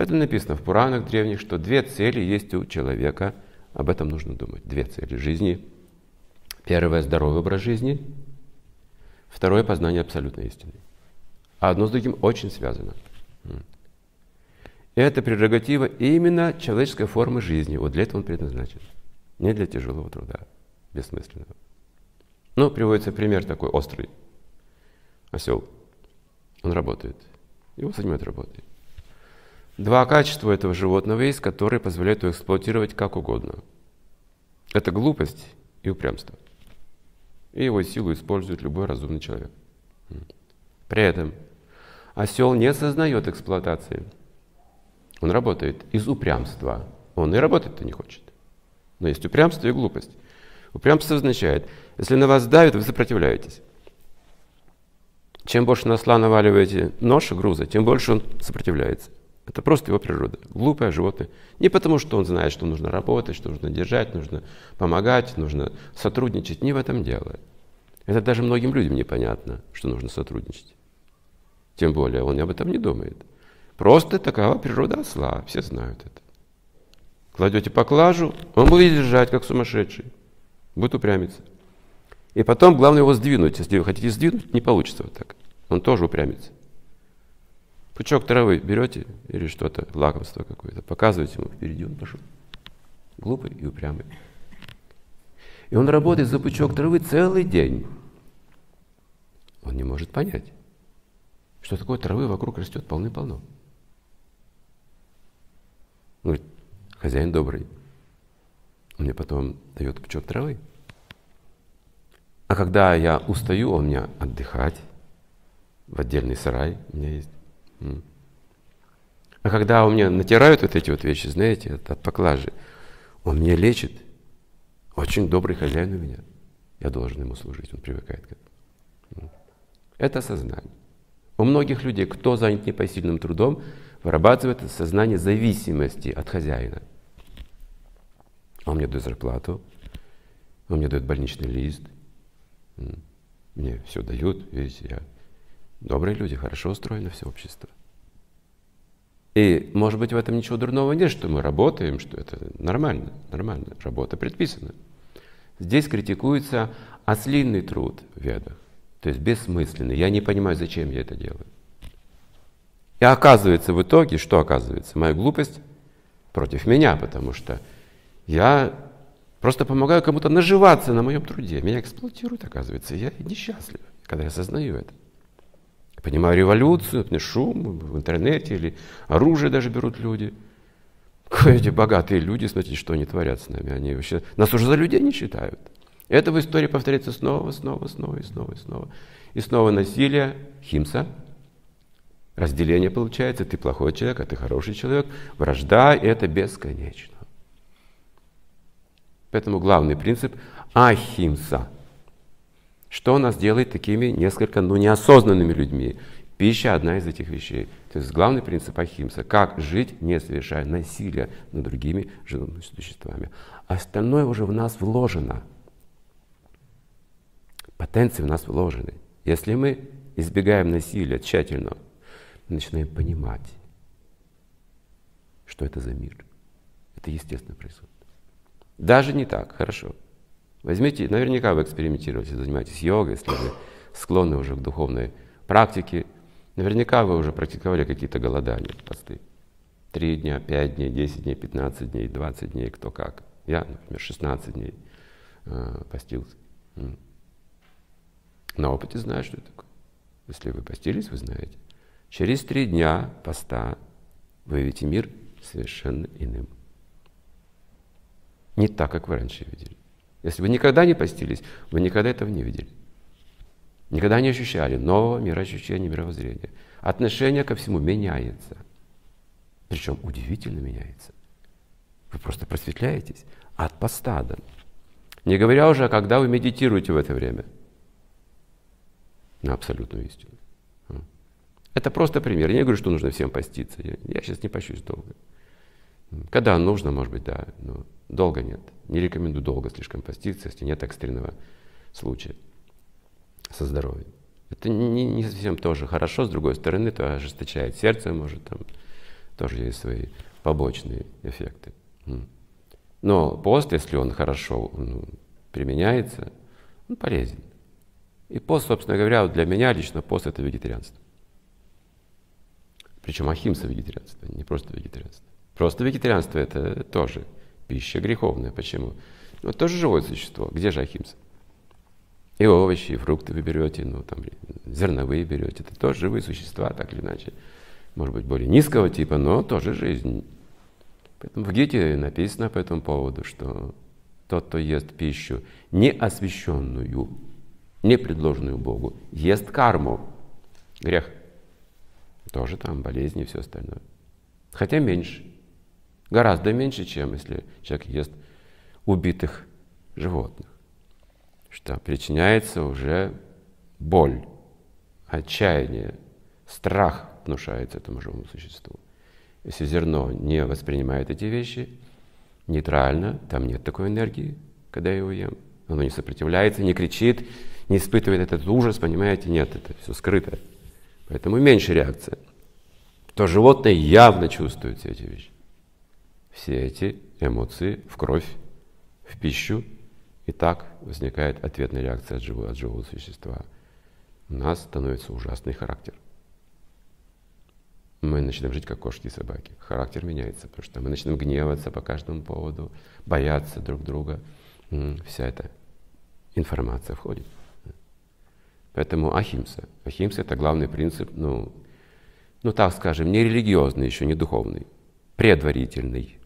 Это написано в Пуранах древних, что две цели есть у человека. Об этом нужно думать. Две цели жизни. Первое – здоровый образ жизни. Второе – познание абсолютной истины. А одно с другим очень связано. Это прерогатива именно человеческой формы жизни. Вот для этого он предназначен. Не для тяжелого труда, бессмысленного. Ну, приводится пример такой острый. Осел. Он работает. Его занимает работой. Два качества этого животного есть, которые позволяют его эксплуатировать как угодно. Это глупость и упрямство. И его силу использует любой разумный человек. При этом осел не осознает эксплуатации. Он работает из упрямства. Он и работать-то не хочет. Но есть упрямство и глупость. Упрямство означает, если на вас давит, вы сопротивляетесь. Чем больше на осла наваливаете нож груза, тем больше он сопротивляется. Это просто его природа. Глупое животное. Не потому, что он знает, что нужно работать, что нужно держать, нужно помогать, нужно сотрудничать. Не в этом дело. Это даже многим людям непонятно, что нужно сотрудничать. Тем более он об этом не думает. Просто такова природа осла. Все знают это. Кладете поклажу, он будет держать, как сумасшедший. Будет упрямиться. И потом главное его сдвинуть. Если вы хотите сдвинуть, не получится вот так. Он тоже упрямится. Пучок травы берете или что-то, лакомство какое-то, показываете ему впереди, он пошел. Глупый и упрямый. И он работает за пучок травы целый день. Он не может понять, что такое травы вокруг растет полны-полно. Он говорит, хозяин добрый. Он мне потом дает пучок травы. А когда я устаю, он меня отдыхать в отдельный сарай у меня есть. А когда у меня натирают вот эти вот вещи, знаете, от, от поклажи, он меня лечит. Очень добрый хозяин у меня. Я должен ему служить, он привыкает к этому. Это сознание. У многих людей, кто занят непосильным трудом, вырабатывает сознание зависимости от хозяина. Он мне дает зарплату, он мне дает больничный лист, мне все дают, видите, я добрые люди, хорошо устроено все общество. И, может быть, в этом ничего дурного нет, что мы работаем, что это нормально, нормально, работа предписана. Здесь критикуется ослинный труд в ведах, то есть бессмысленный. Я не понимаю, зачем я это делаю. И оказывается в итоге, что оказывается? Моя глупость против меня, потому что я просто помогаю кому-то наживаться на моем труде. Меня эксплуатируют, оказывается. Я несчастлив, когда я осознаю это понимаю революцию, шум в интернете или оружие даже берут люди. Эти богатые люди, смотрите, что они творят с нами. Они вообще нас уже за людей не считают. Это в истории повторяется снова, снова, снова и снова и снова. И снова насилие, химса, разделение получается, ты плохой человек, а ты хороший человек, вражда, и это бесконечно. Поэтому главный принцип – ахимса – что нас делает такими несколько ну, неосознанными людьми? Пища – одна из этих вещей. То есть главный принцип Ахимса – как жить, не совершая насилия над другими живыми существами. Остальное уже в нас вложено. Потенции в нас вложены. Если мы избегаем насилия тщательно, мы начинаем понимать, что это за мир. Это естественно происходит. Даже не так, хорошо. Возьмите, наверняка вы экспериментируете, занимаетесь йогой, если вы склонны уже к духовной практике. Наверняка вы уже практиковали какие-то голодания, посты. Три дня, пять дней, десять дней, пятнадцать дней, двадцать дней, кто как. Я, например, 16 дней э, постился. На опыте знаю, что это такое. Если вы постились, вы знаете. Через три дня поста вы видите мир совершенно иным. Не так, как вы раньше видели. Если вы никогда не постились, вы никогда этого не видели. Никогда не ощущали нового мироощущения, мировоззрения. Отношение ко всему меняется. Причем удивительно меняется. Вы просто просветляетесь от поста. Не говоря уже, когда вы медитируете в это время на абсолютную истину. Это просто пример. Я не говорю, что нужно всем поститься. Я, я сейчас не пощусь долго. Когда нужно, может быть, да, но долго нет. Не рекомендую долго слишком поститься, если нет экстренного случая со здоровьем. Это не, не совсем тоже хорошо, с другой стороны, то ожесточает сердце, может там тоже есть свои побочные эффекты. Но пост, если он хорошо ну, применяется, он полезен. И пост, собственно говоря, для меня лично пост это вегетарианство. Причем ахимса вегетарианство, не просто вегетарианство. Просто вегетарианство это тоже пища греховная. Почему? Ну, тоже живое существо. Где же ахимса? И овощи, и фрукты вы берете, ну, там, зерновые берете. Это тоже живые существа, так или иначе. Может быть, более низкого типа, но тоже жизнь. Поэтому в Гите написано по этому поводу, что тот, кто ест пищу не освященную, не предложенную Богу, ест карму, грех. Тоже там болезни и все остальное. Хотя меньше. Гораздо меньше, чем если человек ест убитых животных. Что причиняется уже боль, отчаяние, страх внушается этому живому существу. Если зерно не воспринимает эти вещи нейтрально, там нет такой энергии, когда я его ем. Оно не сопротивляется, не кричит, не испытывает этот ужас, понимаете? Нет, это все скрыто. Поэтому меньше реакция. То животное явно чувствует все эти вещи. Все эти эмоции в кровь, в пищу. И так возникает ответная реакция от живого, от живого существа. У нас становится ужасный характер мы начинаем жить как кошки и собаки. Характер меняется, потому что мы начинаем гневаться по каждому поводу, бояться друг друга. Вся эта информация входит. Поэтому ахимса. Ахимса – это главный принцип, ну, ну так скажем, не религиозный, еще не духовный, предварительный.